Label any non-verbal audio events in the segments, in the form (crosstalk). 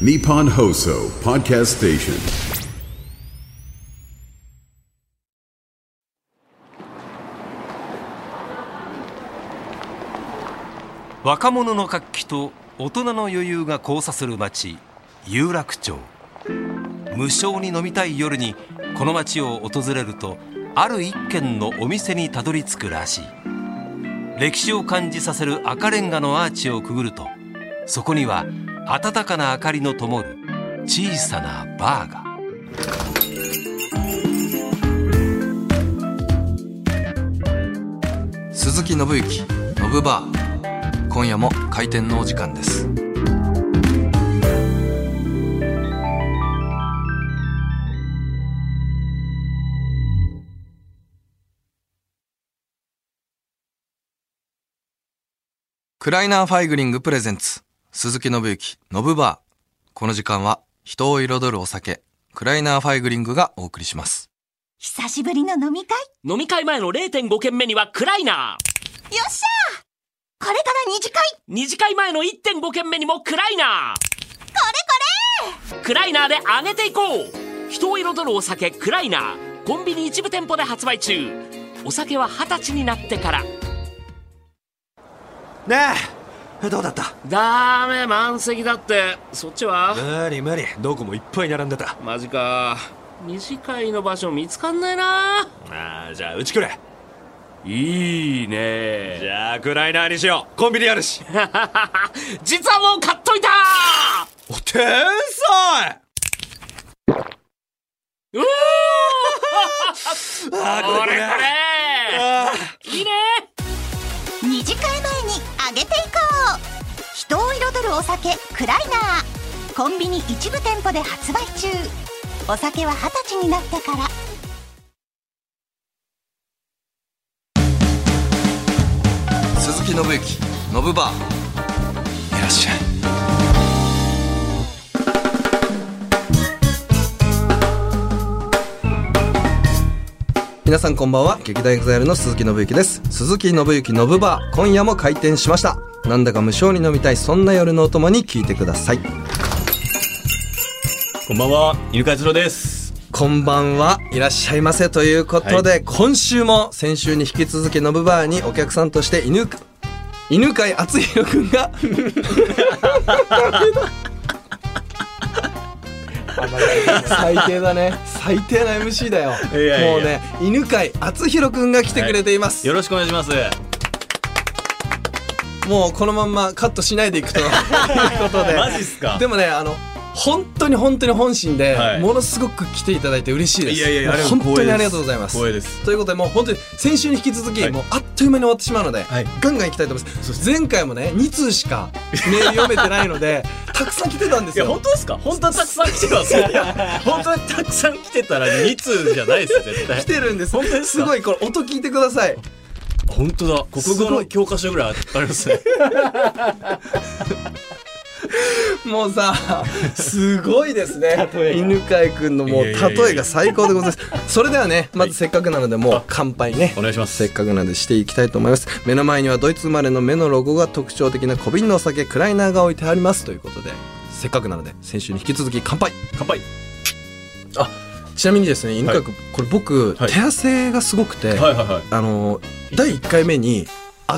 Nippon Hoso Podcast Station. 若者の活気と大人の余裕が交差する街有楽町無償に飲みたい夜にこの街を訪れるとある一軒のお店にたどり着くらしい歴史を感じさせる赤レンガのアーチをくぐるとそこには暖かな明かりの灯る小さなバーが鈴木信之のぶバー。今夜も開店のお時間です。クライナーファイグリングプレゼンツ。鈴木伸之ノブバーこの時間は人を彩るお酒クライナーファイグリングがお送りします。久しぶりの飲み会？飲み会前の0.5軒目にはクライナーよっしゃこれから二次会？ー二次会前の1.5軒目にもクライナーこれこークライナーで上げていこう。人を彩るお酒クライナー。コンビニ一部店舗で発売中。お酒は二十歳になってから。ねえどうだった？ダメ満席だって。そっちは？無理無理。どこもいっぱい並んでた。マジか。二次会の場所見つかんないな。あーじゃあうちくれいいね。じゃあクライナーにしよう。コンビニあるし。(laughs) 実はもう買っといた！お天才！うお (laughs) あーこれこれ。あいいね。れ二次会前に上げていこう。人を彩るお酒クライナーコンビニ一部店舗で発売中。お酒は二十歳になってから。鈴木信之のぶバー。いらっしゃい皆さんこんばんは。劇団エグザイルの鈴木伸之です。鈴木伸之ノブバー今夜も開店しました。なんだか無性に飲みたい。そんな夜のお供に聞いてください。こんばんは、犬飼貴丈です。こんばんは。いらっしゃいませ。ということで、今週も先週に引き続きノブバーにお客さんとして犬犬飼貴丈くんが (laughs) 最低だね。最低な MC だよ。もうね犬飼敦弘くんが来てくれています、よろしくお願いします。もうこのまんまカットしないでいくということで。(laughs) マジっすか？でもねあの本当に本当に本心で、はい。ものすごく来ていただいて嬉しいです。いやいやあれはもう本当にありがとうございます。光栄です。ということでもう本当に先週に引き続き、はい。もうあっという間に終わってしまうので、はい。ガンガン行きたいと思います。前回もね2通しかメール読めてないので (laughs) たくさん来てたんですいや、よ本当ですか？本当はたくさん来てます。いや、本当にたくさん来てたら2通じゃないです、絶対。来てるんです。本当ですか？すごいこれ音聞いてください。本当だ。国語の教科書ぐらいありますね。(laughs) もうさすごいですね。犬飼くんのもう例えが最高でございます。それではねまずせっかくなのでもう乾杯ね。お願いします。せっかくなのでしていきたいと思います。目の前にはドイツ生まれの目のロゴが特徴的な小瓶のお酒クライナーが置いてありますということでせっかくなので先週に引き続き乾杯。乾杯。ちなみにですね犬飼くん、これ僕、はい。手汗がすごくて、はいはいはい。あの第1回目に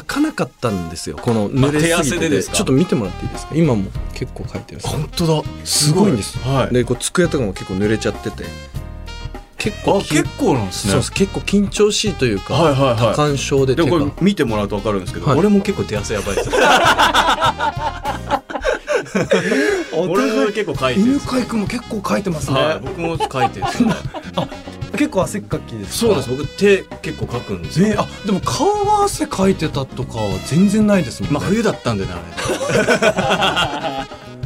開かなかったんですよ。この濡れすぎてあ手汗でですか？ちょっと見てもらっていいですか？今も結構書いてる本当だ。すごい。んです。はい。でこう机とかも結構濡れちゃってて。結構あ、結構なんですね。そうです。結構緊張しいというか、はいはいはい。多感症ででもこれ見てもらうと分かるんですけど、はい。俺も結構手汗やばいです。(laughs) (laughs) (laughs) 俺も結構書いてる。犬飼くんも結構書いてますね、はい、僕も書いてるんですよね。結構汗っかきですそうです。僕手結構書くんですよ。えあでも顔が汗かいてたとかは全然ないですもんね、まあ冬だったんでねあれ。(laughs)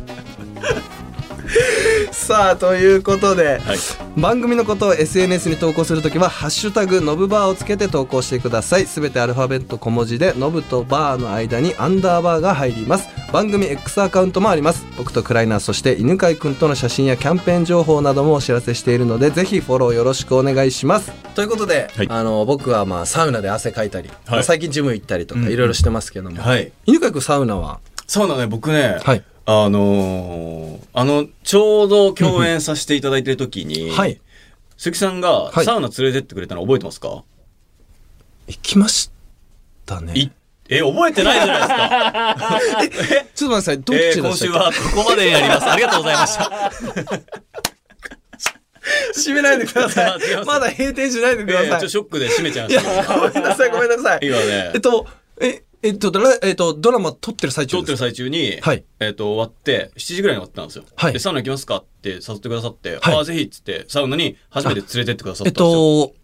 さあということで、はい。番組のことを SNS に投稿するときは「ハッシュタグノブバー」をつけて投稿してください。すべてアルファベット小文字でノブとバーの間にアンダーバーが入ります。番組 X アカウントもあります。僕とクライナーそして犬飼くんとの写真やキャンペーン情報などもお知らせしているのでぜひフォローよろしくお願いします。ということで、はい。あの僕はまあサウナで汗かいたり、まあ最近ジム行ったりとかいろいろしてますけども、はい。犬飼くんサウナは？サウナね、僕ね、はいあのーあの、ちょうど共演させていただいてる時に、はい。鈴木さんがはい。サウナ連れてってくれたの覚えてますか、行きましたね。いえ、覚えてないじゃないですか。(laughs) ちょっと待ってください。どっえーちでしたっけ、今週はここまでやります。ありがとうございました。(laughs) 閉めないでくださすいままだ閉店しないでくだえーちょっさい、とショックで閉めちゃいいました。やごめんなさいごめんなさい。今ね。えっとええっとドラえっとドラマ撮ってる最中撮ってる最中に、はい。えっ、と、終わって、7時ぐらいに終わったんですよ。はい。で、サウナ行きますかって誘ってくださって、はい。ああ、ぜひっつって、サウナに初めて連れてってくださっえったんですよ。と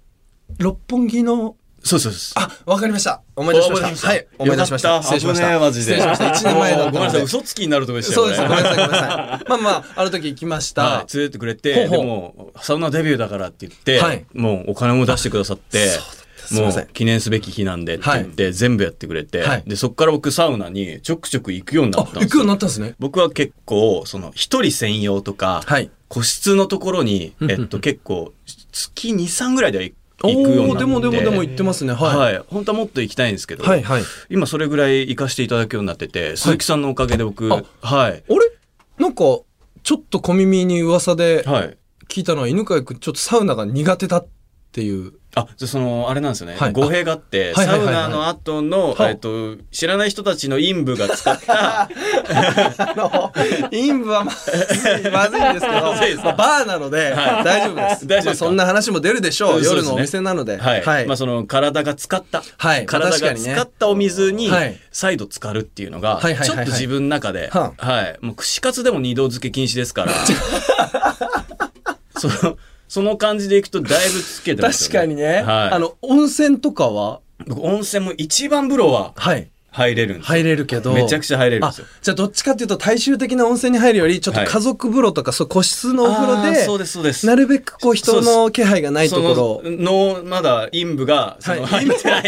六本木のそうそうそう。あわかりました。思い出しました。はい。思い出しました。失礼しました。マジで。失礼しました。1年前だったので。ごめんなさい、嘘つきになるとこでした。そうです。ごめんなさいごめんなさい。まあまああの時行きました、はい、連れてってくれて、もうサウナデビューだからって言って、はい。もうお金も出してくださって、もすいません。う記念すべき日なんでって言って、全部やってくれて、はい。でそこから僕サウナにちょくちょく行くようになあったんですよ。行くようになったんですね。僕は結構その一人専用とか、はい。個室のところに、うんえっと、結構月23ぐらいでは行くようになっでもでもでも行ってますね。はい。はい、本当はもっと行きたいんですけど、はいはい。今それぐらい行かせていただくようになってて、鈴木さんのおかげで僕あはい。あれ？なんかちょっと小耳に噂ではい。聞いたのは犬飼君ちょっとサウナが苦手だっていうあ、じゃあその、あれなんですよね。はい。語弊があって、サウナの後の、はいえっと、知らない人たちの陰部が使った、(laughs) 陰部はまずいまずいんです。けどバーなのではい。大丈夫です。大丈夫そんな話も出るでしょう。夜のお店なので。はい。まあその、体が使った、はい。体が使ったお水にはい、再度浸かるっていうのが、ちょっと自分の中で、ははい。もう串カツでも二度漬け禁止ですから、(laughs) その、その感じでいくとだいぶつけてますよね。確かにねはい。あの温泉とかは？僕温泉も一番風呂ははい入れるんですよ。入れるけどめちゃくちゃ入れるんですよ。あじゃあどっちかっていうと大衆的な温泉に入るよりちょっとはい家族風呂とか、そう個室のお風呂でそうです、そうです。なるべくこう人の気配がないところその、の、まだ陰部が、その、はい入ってない。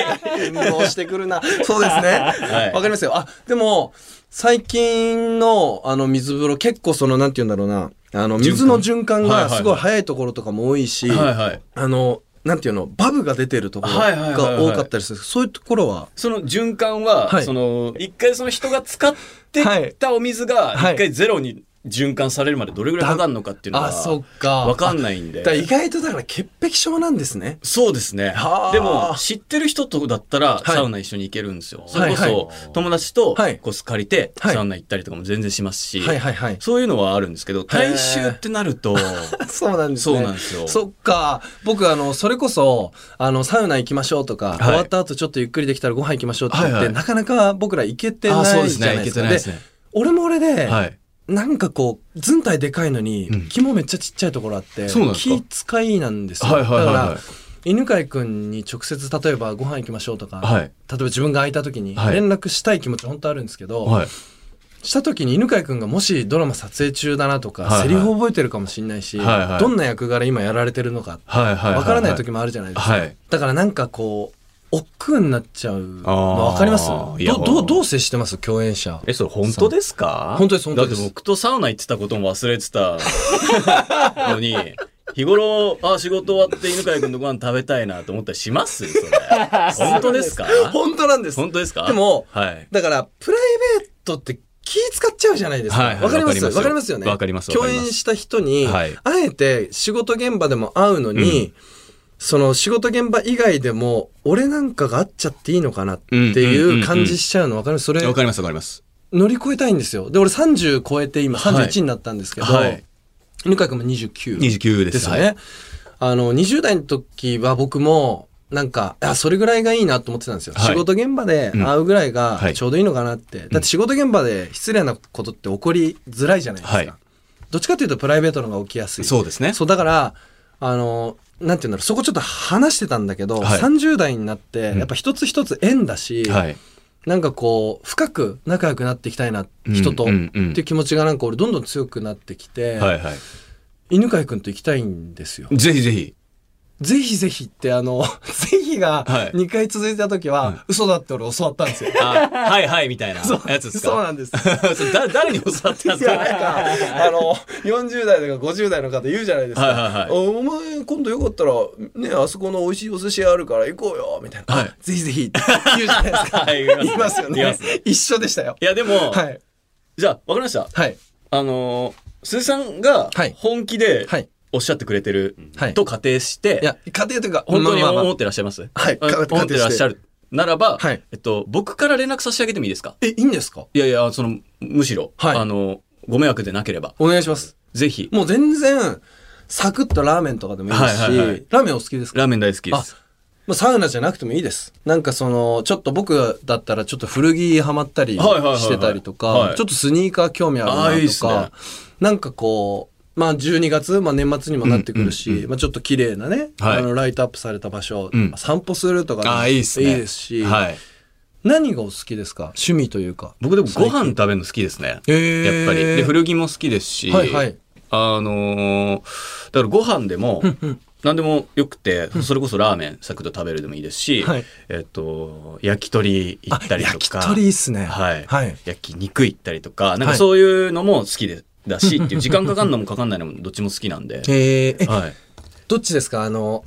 運動してくるな。そうですね。わ、いかりますよ。あ、でも、最近の、あの、水風呂、結構その、なんて言うんだろうな。あの、水の循環がすごい早いところとかも多いし、はいはい。あの、なんていうの、バブが出てるところが多かったりする。そういうところは、その循環は、はい。その、一回その人が使ってきたお水が、はい。一回ゼロに循環されるまでどれぐらいかかるのかっていうのは、あ、そっか。わかんないんで意外とだから潔癖症なんですね。そうですねはあ。でも、知ってる人とだったら、いサウナ一緒に行けるんですよ。それこはいそ、友達とはい、こう、借りて、はいサウナ行ったりとかも全然しますし、はいはいはい。そういうのはあるんですけど、大衆ってなると、(laughs) そうなんですね。そうなんですよそっか。僕、あの、それこそ、あの、サウナ行きましょうとか、い終わった後ちょっとゆっくりできたらご飯行きましょうって言って、はいはいなかなか僕ら行けてないあじゃないですか。てないですね。俺も俺で、はい。なんかこう、ずんたいでかいのに、うん。気もめっちゃちっちゃいところあって、気使いなんですよ。はいはいはいはい。だから、犬飼君に直接例えばご飯行きましょうとか、はい。例えば自分が空いた時にはい。連絡したい気持ち本当あるんですけど、はい。した時に犬飼君がもしドラマ撮影中だなとか、はいはい。セリフ覚えてるかもしれないし、はいはい。どんな役柄今やられてるのか。わからない時もあるじゃないですか、はい。だからなんかこう億劫になっちゃう。の分かります？いやどどうどう接してます？共演者。え、それ本当ですか？本当です本当です。だって僕とサウナ行ってたことも忘れてた (laughs) のに、日頃、あ、仕事終わって犬飼君とご飯食べたいなと思ったりします？それ。(laughs) 本当ですか？本当なんです。本当ですか？でもはい。だからプライベートって気使っちゃうじゃないですか。わ、はいはいかります？わかります。わかりますよね。わかります共演した人に、はい。あえて仕事現場でも会うのに、その仕事現場以外でも、俺なんかが会っちゃっていいのかなっていう感じしちゃうのわかります？それ、わかりますわかります。乗り越えたいんですよ。で、俺30超えて今31になったんですけど、はい犬飼君も29。29です。ですよね。はいあの、20代の時は僕も、なんか、あ、それぐらいがいいなと思ってたんですよ。はい仕事現場で会うぐらいがはいちょうどいいのかなって。だって仕事現場で失礼なことって起こりづらいじゃないですか。はいどっちかというとプライベートの方が起きやすい。そうですね。そう、だから、あの、なんていうんだろう、そこちょっと話してたんだけど、はい30代になって、んやっぱ一つ一つ縁だし、はい。なんかこう、深く仲良くなっていきたいな、人と、うんうんうんっていう気持ちがなんか俺どんどん強くなってきて、はいはい。犬飼君と行きたいんですよ。ぜひぜひ。ぜひぜひってあの、(laughs) ぜひがはい2回続いた時は、嘘だって俺教わったんですよ。あ、はいはいみたいなそうやつですか？そうなんです。(laughs) 誰に教わったんいですか？か、あの、40代とか50代の方言うじゃないですか。はいはいはいおお前、今度よかったら、ね、あそこの美味しいお寿司屋あるから行こうよ、みたいな。はいあぜひぜひって言うじゃないですか。(laughs) はい言いますよね一緒でしたよ。いやでも、はい。じゃあわかりましたはいあのー鈴木さんがはい本気ではいおっしゃってくれてるはい。と仮定して、いや家庭というか本当に思ってらっしゃいます？はいあ思ってらっしゃる。ならば、はい。えっと、僕から連絡差し上げてもいいですか？えいいんですか？いやいや、その、むしろ、はい。あの、ご迷惑でなければ、お願いします。ぜひ、もう全然サクッとラーメンとかでもいいですし、はいはいはい。ラーメンお好きですか？ラーメン大好きです。まあ、サウナじゃなくてもいいです。なんかその、ちょっと僕だったらちょっと古着ハマったりはいはいはいはい。してたりとか、はい。ちょっとスニーカー興味あるなとっすね。か、なんかこう、まあ12月、まあ年末にもなってくるし、まあちょっと綺麗なね、はいあのライトアップされた場所、うん散歩するとかでもあーいいっすね。いいですし、はい。何がお好きですか？趣味というか。僕でもご飯食べるの好きですね。へーやっぱり。で、古着も好きですし、はいはい。あのーだからご飯でも、何でもよくて、それこそラーメンサクッと食べるでもいいですし、はいえっと、焼き鳥行ったりとか。焼き鳥いいっすね。はい。はい。焼き肉行ったりとか、なんはいかそういうのも好きで、だしっていう時間かかんのもかかんないのもどっちも好きなんで。えー、え、はい。どっちですか？あの、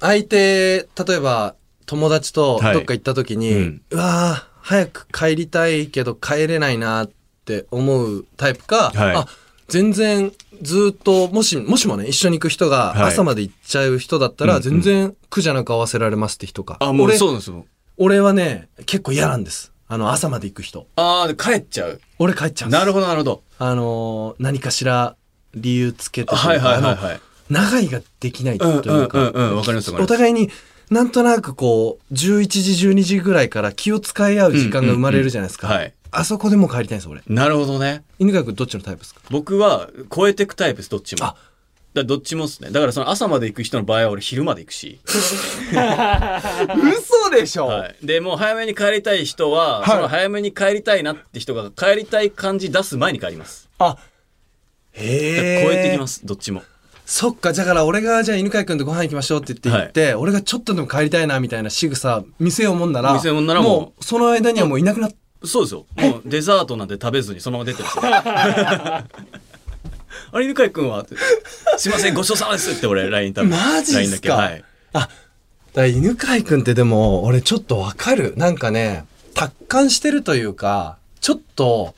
相手、例えば友達とはいどっか行った時に、うんうわー早く帰りたいけど帰れないなって思うタイプか、はいあ、全然ずっと、もし、もしもね、一緒に行く人がはい朝まで行っちゃう人だったら、うんうん全然苦じゃなく合わせられますって人か。あ、もう俺そうなんですよ。俺はね、結構嫌なんです。あの、朝まで行く人。ああ、で帰っちゃう。俺帰っちゃうんです。なるほど、なるほど。あのー何かしら理由つけてというかはいはいはいはい。長いができないというか、うんうんうんうんわかりますわかりますお互いになんとなくこう11時12時ぐらいから気を使い合う時間が生まれるじゃないですか、はいあそこでもう帰りたいんです俺なるほどね。犬飼君どっちのタイプですか？僕は超えてくタイプです、どっちも。あだどっちもっすね。だからその朝まで行く人の場合は俺昼まで行くし。嘘でしょ、はい。で、もう早めに帰りたい人は、はいその早めに帰りたいなって人が帰りたい感じ出す前に帰ります。あへえ超えてきます、どっちも。そっかだから俺がじゃあ犬飼君とご飯行きましょうって言って言って、俺がちょっとでも帰りたいなみたいな仕草見せようもんなら見せようもんならもうその間にはもういなくなっそうですよ。もうデザートなんて食べずにそのまま出てるんですよ。(laughs) あれ、犬飼君は？すいません、ごちそうさまですって俺 LINE 多分。マジっすか？だけはい。だから犬飼君ってでも俺ちょっとわかるなんかね達観してるというかちょっと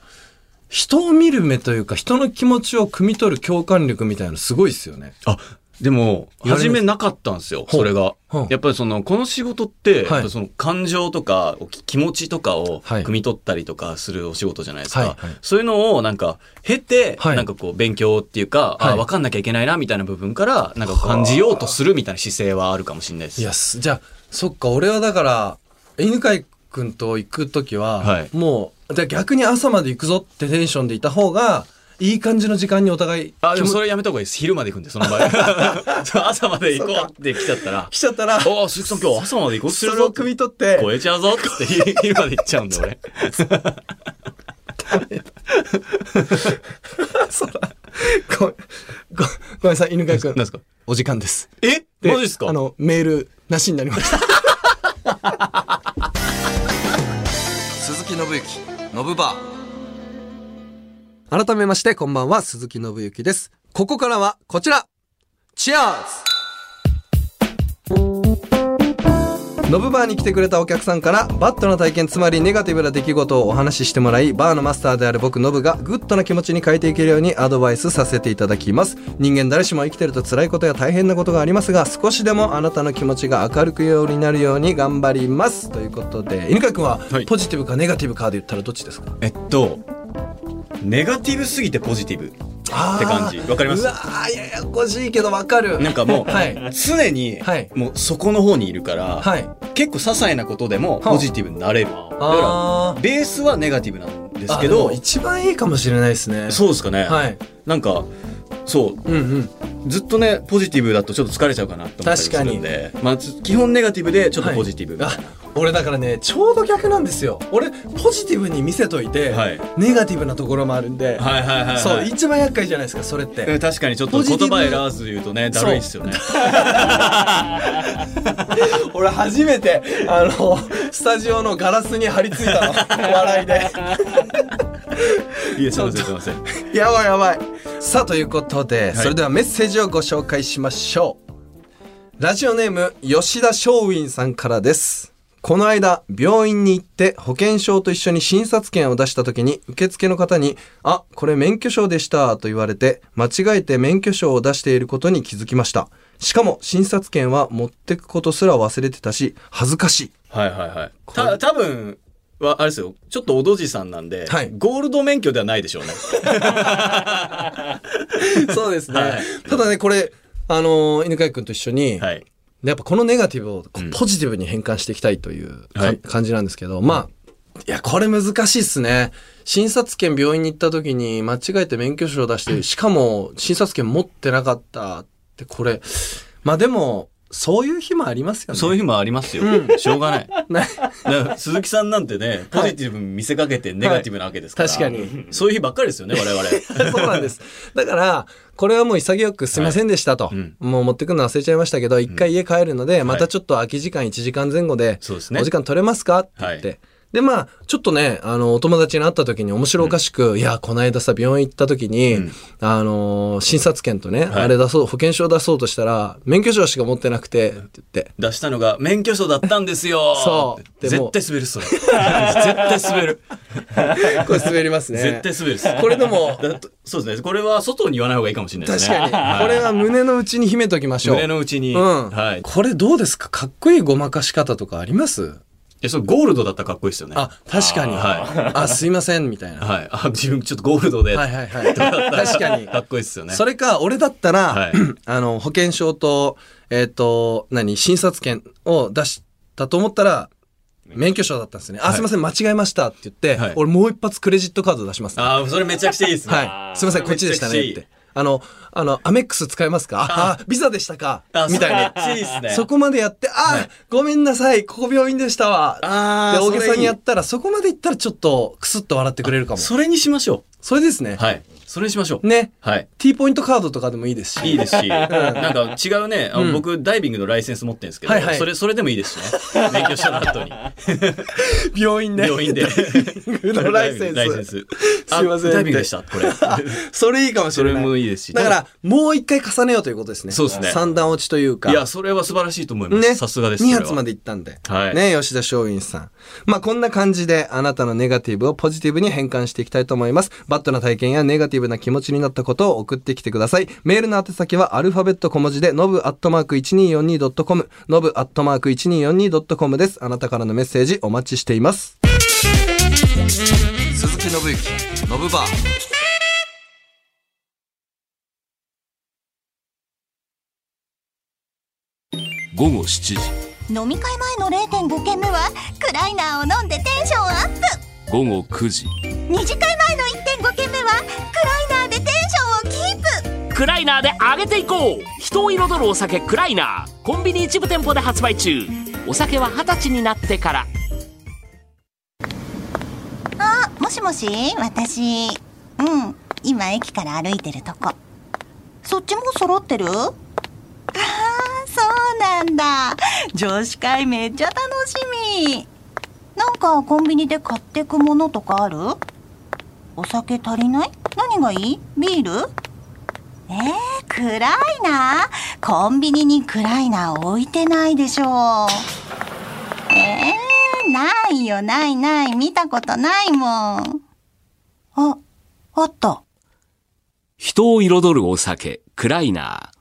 人を見る目というか人の気持ちを汲み取る共感力みたいなのすごいですよねあ、でも、初めなかったんですよ、それが。やっぱりその、この仕事って、はい。その感情とか、き気持ちとかをはい。汲み取ったりとかするお仕事じゃないですか。はいはい。そういうのをなんか、経て、はい。なんかこう、勉強っていうか、はい。あ、分かんなきゃいけないな、みたいな部分から、なんか感じようとするみたいな姿勢はあるかもしれないです。いやすじゃあそっか俺はだから犬飼君と行く時は、はい。もうじゃあ逆に朝まで行くぞってテンションでいた方がいい感じの時間にお互いあ、でもそれやめた方がいいです。昼まで行くんで、その場合。(laughs) 朝まで行こうって来ちゃったら、来ちゃったら。あ、鈴木さん今日朝まで行こうそれを汲み取って。超えちゃうぞって昼昼まで行っちゃうんで、俺。そうだごめんごごめんなさい犬飼君。何ですか？お時間です。え？でマジですか？あのメールなしになりました。鈴木伸之ノブバー改めましてこんばんは鈴木伸之です。ここからはこちら。チアーズノブバーに来てくれたお客さんからバッドな体験つまりネガティブな出来事をお話ししてもらいバーのマスターである僕ノブがグッドな気持ちに変えていけるようにアドバイスさせていただきます。人間誰しも生きてると辛いことや大変なことがありますが少しでもあなたの気持ちが明るくようになるように頑張ります。ということで犬飼君ははい。ポジティブかネガティブかで言ったらどっちですか？えっと、ネガティブすぎてポジティブ。って感じ。わかります？うわーややこしいけどわかる。なんかもう、はい。常にはい、もうそこの方にいるから、はい。結構些細なことでもはあ。ポジティブになれる。だあから、ベースはネガティブなんですあけど一番いいかもしれないですね。そうですかね。はい。なんか、そう、うんうん。ずっとね、ポジティブだとちょっと疲れちゃうかなと思ったりするんで、まあ、つ基本ネガティブでちょっとポジティブ。はいあ俺だからねちょうど逆なんですよ。俺ポジティブに見せといて、はい。ネガティブなところもあるんで、はいはいはいはい。そう一番厄介じゃないですかそれって、うん確かにちょっと言葉選ばず言うとね、だるいっすよね。(laughs) 俺初めてあのスタジオのガラスに張り付いたの。笑いでいや、すいませんすいません。やばいやばいさあということで、いそれではメッセージをご紹介しましょうラジオネーム吉田松陰さんからですこの間、病院に行って保険証と一緒に診察券を出した時に、受付の方に、あ、これ免許証でしたと言われて、間違えて免許証を出していることに気づきました。しかも、診察券は持ってくことすら忘れてたし、恥ずかしい。はいはいはい。た、多分は、あれですよ。ちょっとおどじさんなんで、はいゴールド免許ではないでしょうね。(laughs) そうですね。はいただね、これ、あのー犬飼君と一緒に、はい。でやっぱこのネガティブをポジティブに変換していきたいというか、はい感じなんですけど、まあ、いや、これ難しいっすね。診察券病院に行った時に間違えて免許証を出して、(laughs) しかも診察券持ってなかったって、これ、まあでも、そういう日もありますよね。そういう日もありますよ。しょうがない。(laughs) 鈴木さんなんてね、ポジティブに見せかけてネガティブなわけですから。はい確かに。そういう日ばっかりですよね、(laughs) 我々。そうなんです。だから、これはもう潔くすいませんでしたと。うんもう持ってくの忘れちゃいましたけど、一回家帰るので、またちょっと空き時間1時間前後で、そうですねお時間取れますか？って言って。はで、まあ、ちょっとね、あの、お友達に会った時に面白おかしく、いや、この間さ、病院行った時に、うんあのー診察券とね、はいあれ出そう、保険証出そうとしたら、免許証しか持ってなくて、って言って。出したのが免許証だったんですよ。(laughs) そう絶対滑る、それ。(laughs) 絶対滑る。これ滑りますね。絶対滑るっす。これでも、そうですね。これは外に言わない方がいいかもしれないですね。確かに、これは胸の内に秘めときましょう。胸の内に。うん。はい。これどうですか？かっこいいごまかし方とかあります？え、それゴールドだったらかっこいいですよね。あ、確かに。はあ、すいません、みたいな。はい。あ、自分ちょっとゴールドで。はいはいはい。確かに。かっこいいですよね。それか、俺だったら、はい (clears throat) あの、保険証と、えっ、と、何、診察券を出したと思ったら、免許証だったんですね。あ、はいすいません、間違えましたって言って、はい俺もう一発クレジットカード出します、ね。あーそれめちゃくちゃいいですね。はい。すいません、こっちでしたねって。あの、あの、アメックス使えますか？あ、あビザでしたか？あみたいな。いいですねそこまでやって、あ、ごめんなさい、ここ病院でしたわ。あ大げさにやったら、そこまでいったらちょっと、クスッと笑ってくれるかも。それにしましょそれですねう。。はい。それにしましょう。ね。はい。T ポイントカードとかでもいいですし。いいですし、なんか違うね、あのうん僕ダイビングのライセンス持ってるんですけど、はいはいそれ、それでもいいですしね。勉強した後に。(laughs) 病院で。病院で。のライセンスライセンス。すいませんあダイビングでした、これ。(laughs) それいいかもしそれれない。もいいですし。だから、もう一回重ねようということですね。そうですね三段落ちというか。いや、それは素晴らしいと思います。ね。さすがです。2それは発まで行ったんで。はいね、吉田松陰さん。まあ、こんな感じで、あなたのネガティブをポジティブに変換していきたいと思います。バッドな体験やネガティブな気持ちになったことを送ってきてください。メールの宛先はアルファベット小文字で、ノブアットマーク 1242.com、ノブアットマーク 1242.com です。あなたからのメッセージお待ちしています。鈴木信之、ノブバー。午後7時飲み会前の0.5軒目はクライナーを飲んでテンションアップ午後9時二次会前の1.5軒目はクライナーで上げていこう。人を彩るお酒クライナー。コンビニ一部店舗で発売中。お酒は二十歳になってから。あもしもし私。うん。今駅から歩いてるとこ。そっちも揃ってる？ああそうなんだ。女子会めっちゃ楽しみ。なんかコンビニで買ってくものとかある？お酒足りない？何がいい？ビール？えー、クライナーコンビニにクライナー置いてないでしょえー、ないよないない。見たことないもん。ああった。人を彩るお酒クライナー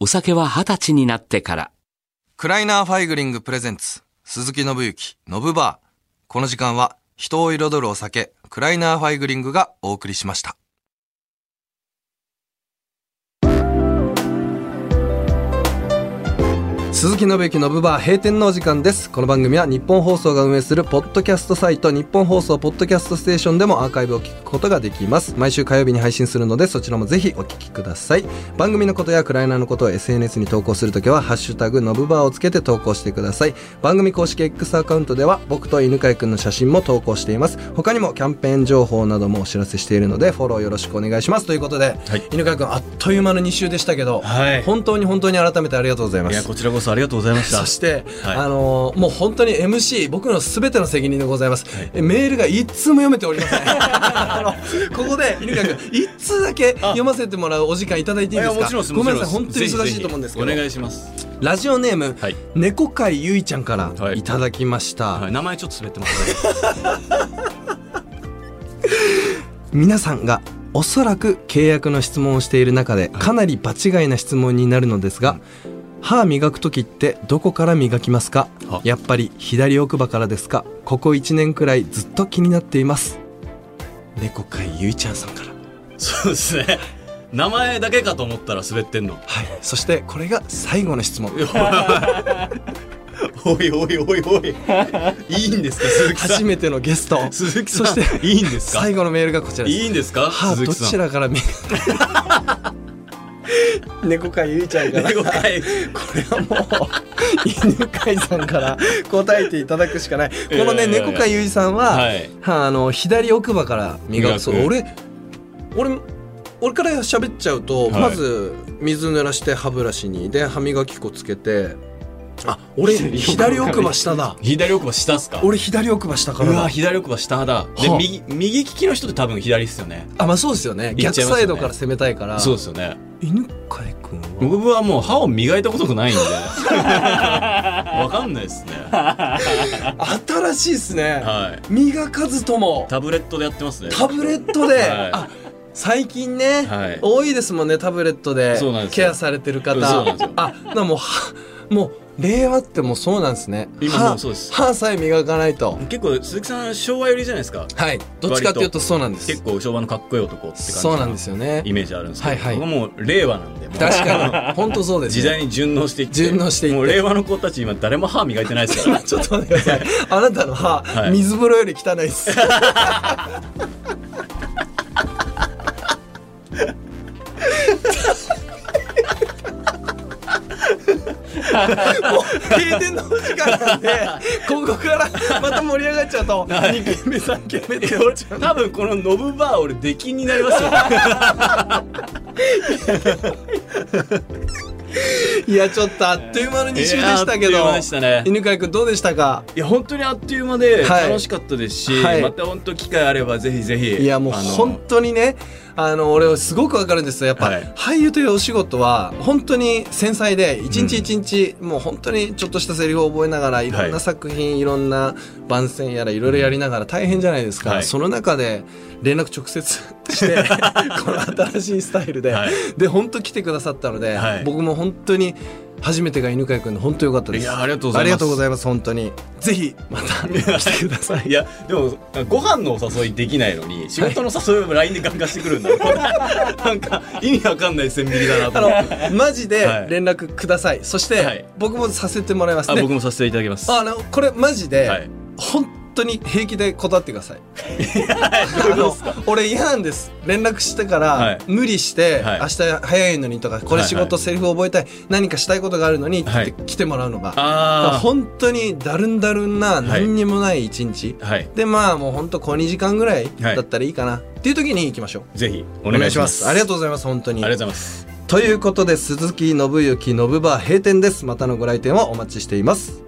お酒は二十歳になってから。クライナーファイグリングプレゼンツ鈴木伸之ノブバー。この時間は人を彩るお酒クライナーファイグリングがお送りしました鈴木信之のブバー閉店のお時間です。この番組は日本放送が運営するポッドキャストサイト日本放送ポッドキャストステーションでもアーカイブを聞くことができます。毎週火曜日に配信するのでそちらもぜひお聞きください。番組のことやクライナーのことを SNS に投稿するときはハッシュタグのブバーをつけて投稿してください。番組公式 X アカウントでは僕と犬飼くんの写真も投稿しています。他にもキャンペーン情報などもお知らせしているのでフォローよろしくお願いします。ということで、はい。犬飼くんあっという間の2週でしたけど、はい。本当に本当に改めてありがとうございます。いや、こちらこそありがとうございました。そして、はい。あのーもう本当に MC 僕のすべての責任でございます、えメールが一通も読めておりません。(laughs) あのここで犬飼君一通だけ読ませてもらうお時間いただいていいですか？やもちろんですごめんなさい本当に忙しいと思うんですけど。お願いします。ラジオネーム、はい。猫飼ゆいちゃんからはい。いただきました、はい。名前ちょっと滑ってますね。(laughs) 皆さんがおそらく契約の質問をしている中でかなり場違いな質問になるのですが、歯磨く時ってどこから磨きますか？は。やっぱり左奥歯からですか？ここ1年くらいずっと気になっています。猫飼ゆいちゃんさんから。そうですね。名前だけかと思ったら滑ってんの。はい。そしてこれが最後の質問。(laughs) おいおいおいおい。いいんですか鈴木さん。初めてのゲスト。鈴木さん。そしていいんですか？最後のメールがこちらです。いいんですか歯ど鈴木さん。ちらから (laughs) 猫飼ゆいちゃんから。(laughs) これはもう犬飼さんから答えていただくしかない。このね猫飼ゆいさんは、はい。はあの左奥歯から磨くそう。俺俺俺から喋っちゃうと、はい。まず水濡らして歯ブラシにで歯磨き粉つけてあ俺左奥歯下だ。(laughs) 左奥歯下っすか？俺左奥歯下かうわ左奥歯下だ。ではあ。右右利きの人って多分左っすよね。あまあそうですよね。逆サイドから攻めたいから。そうですよね犬飼くんは？僕はもう歯を磨いたことがないんで。(laughs) わかんないですね。新しいっすね、はい。磨かずとも。タブレットでやってますね。タブレットで、はい。あ最近ね、はい。多いですもんねタブレットで。ケアされてる方。そうなんですよ。あなもうはもう令和ってもうそうなんですね。今歯もうそうです。歯さえ磨かないと。結構鈴木さん昭和寄りじゃないですか。はい。どっちかっていうとそうなんです。結構昭和のかっこいい男って感じそうなんですよね。イメージあるんですけど、はいはい。もう令和なんで確かに。(laughs) 本当そうです、ね、時代に順応していって。順応していって。もう令和の子たち今誰も歯磨いてないですから。(laughs) ちょっと待ってください。あなたの歯、はい。水風呂より汚いです (laughs) もう閉店のお時間なんで (laughs) ここからまた盛り上がっちゃうと2軒目3軒目って落ちちゃう多分このノブバー俺出禁になりますよ (laughs) いやちょっとあっという間の2週でしたけど。いやあっという間でしたね。犬飼君どうでしたか？いや本当にあっという間ではい。楽しかったですし、はい。また本当機会あればぜひぜひいやもう本当にねあの俺はすごくわかるんですよ。やっぱ、はい。俳優というお仕事は本当に繊細で一日一日、もう本当にちょっとしたセリフを覚えながらい。ろんはない作品、い、ろんな番宣やらいろいろやりながら大変じゃないですか、はい。その中で連絡直接して (laughs) この新しいスタイルで、はい。で本当来てくださったので、はい。僕も本当に初めてが犬飼君で本当良かったです。いやありがとうございます。ありがとうございます本当に。ぜひまた来てください。いやでもご飯のお誘いできないのに仕事の誘いを LINE でガンガンしてくるんだ、(laughs) なんか意味わかんない線引きだなとマジではい。連絡ください、そして、はい。僕もさせてもらいますあね僕もさせていただきます。あのこれマジで、はい。本当に平気で断ってください。(laughs) 俺嫌なんです。連絡してから、はい。無理して、はい。明日早いのにとかこれ仕事、はいセリフ覚えたい。何かしたいことがあるのにはい。来てもらうのが、あ本当にだるんだるんな何にもない一日、でまあもう本当小2時間ぐらいはい。だったらいいかな、っていう時に行きましょう。ぜひお願いします。ありがとうございます本当に。ありがとうございます。ということで鈴木信之信バー閉店です。またのご来店をお待ちしています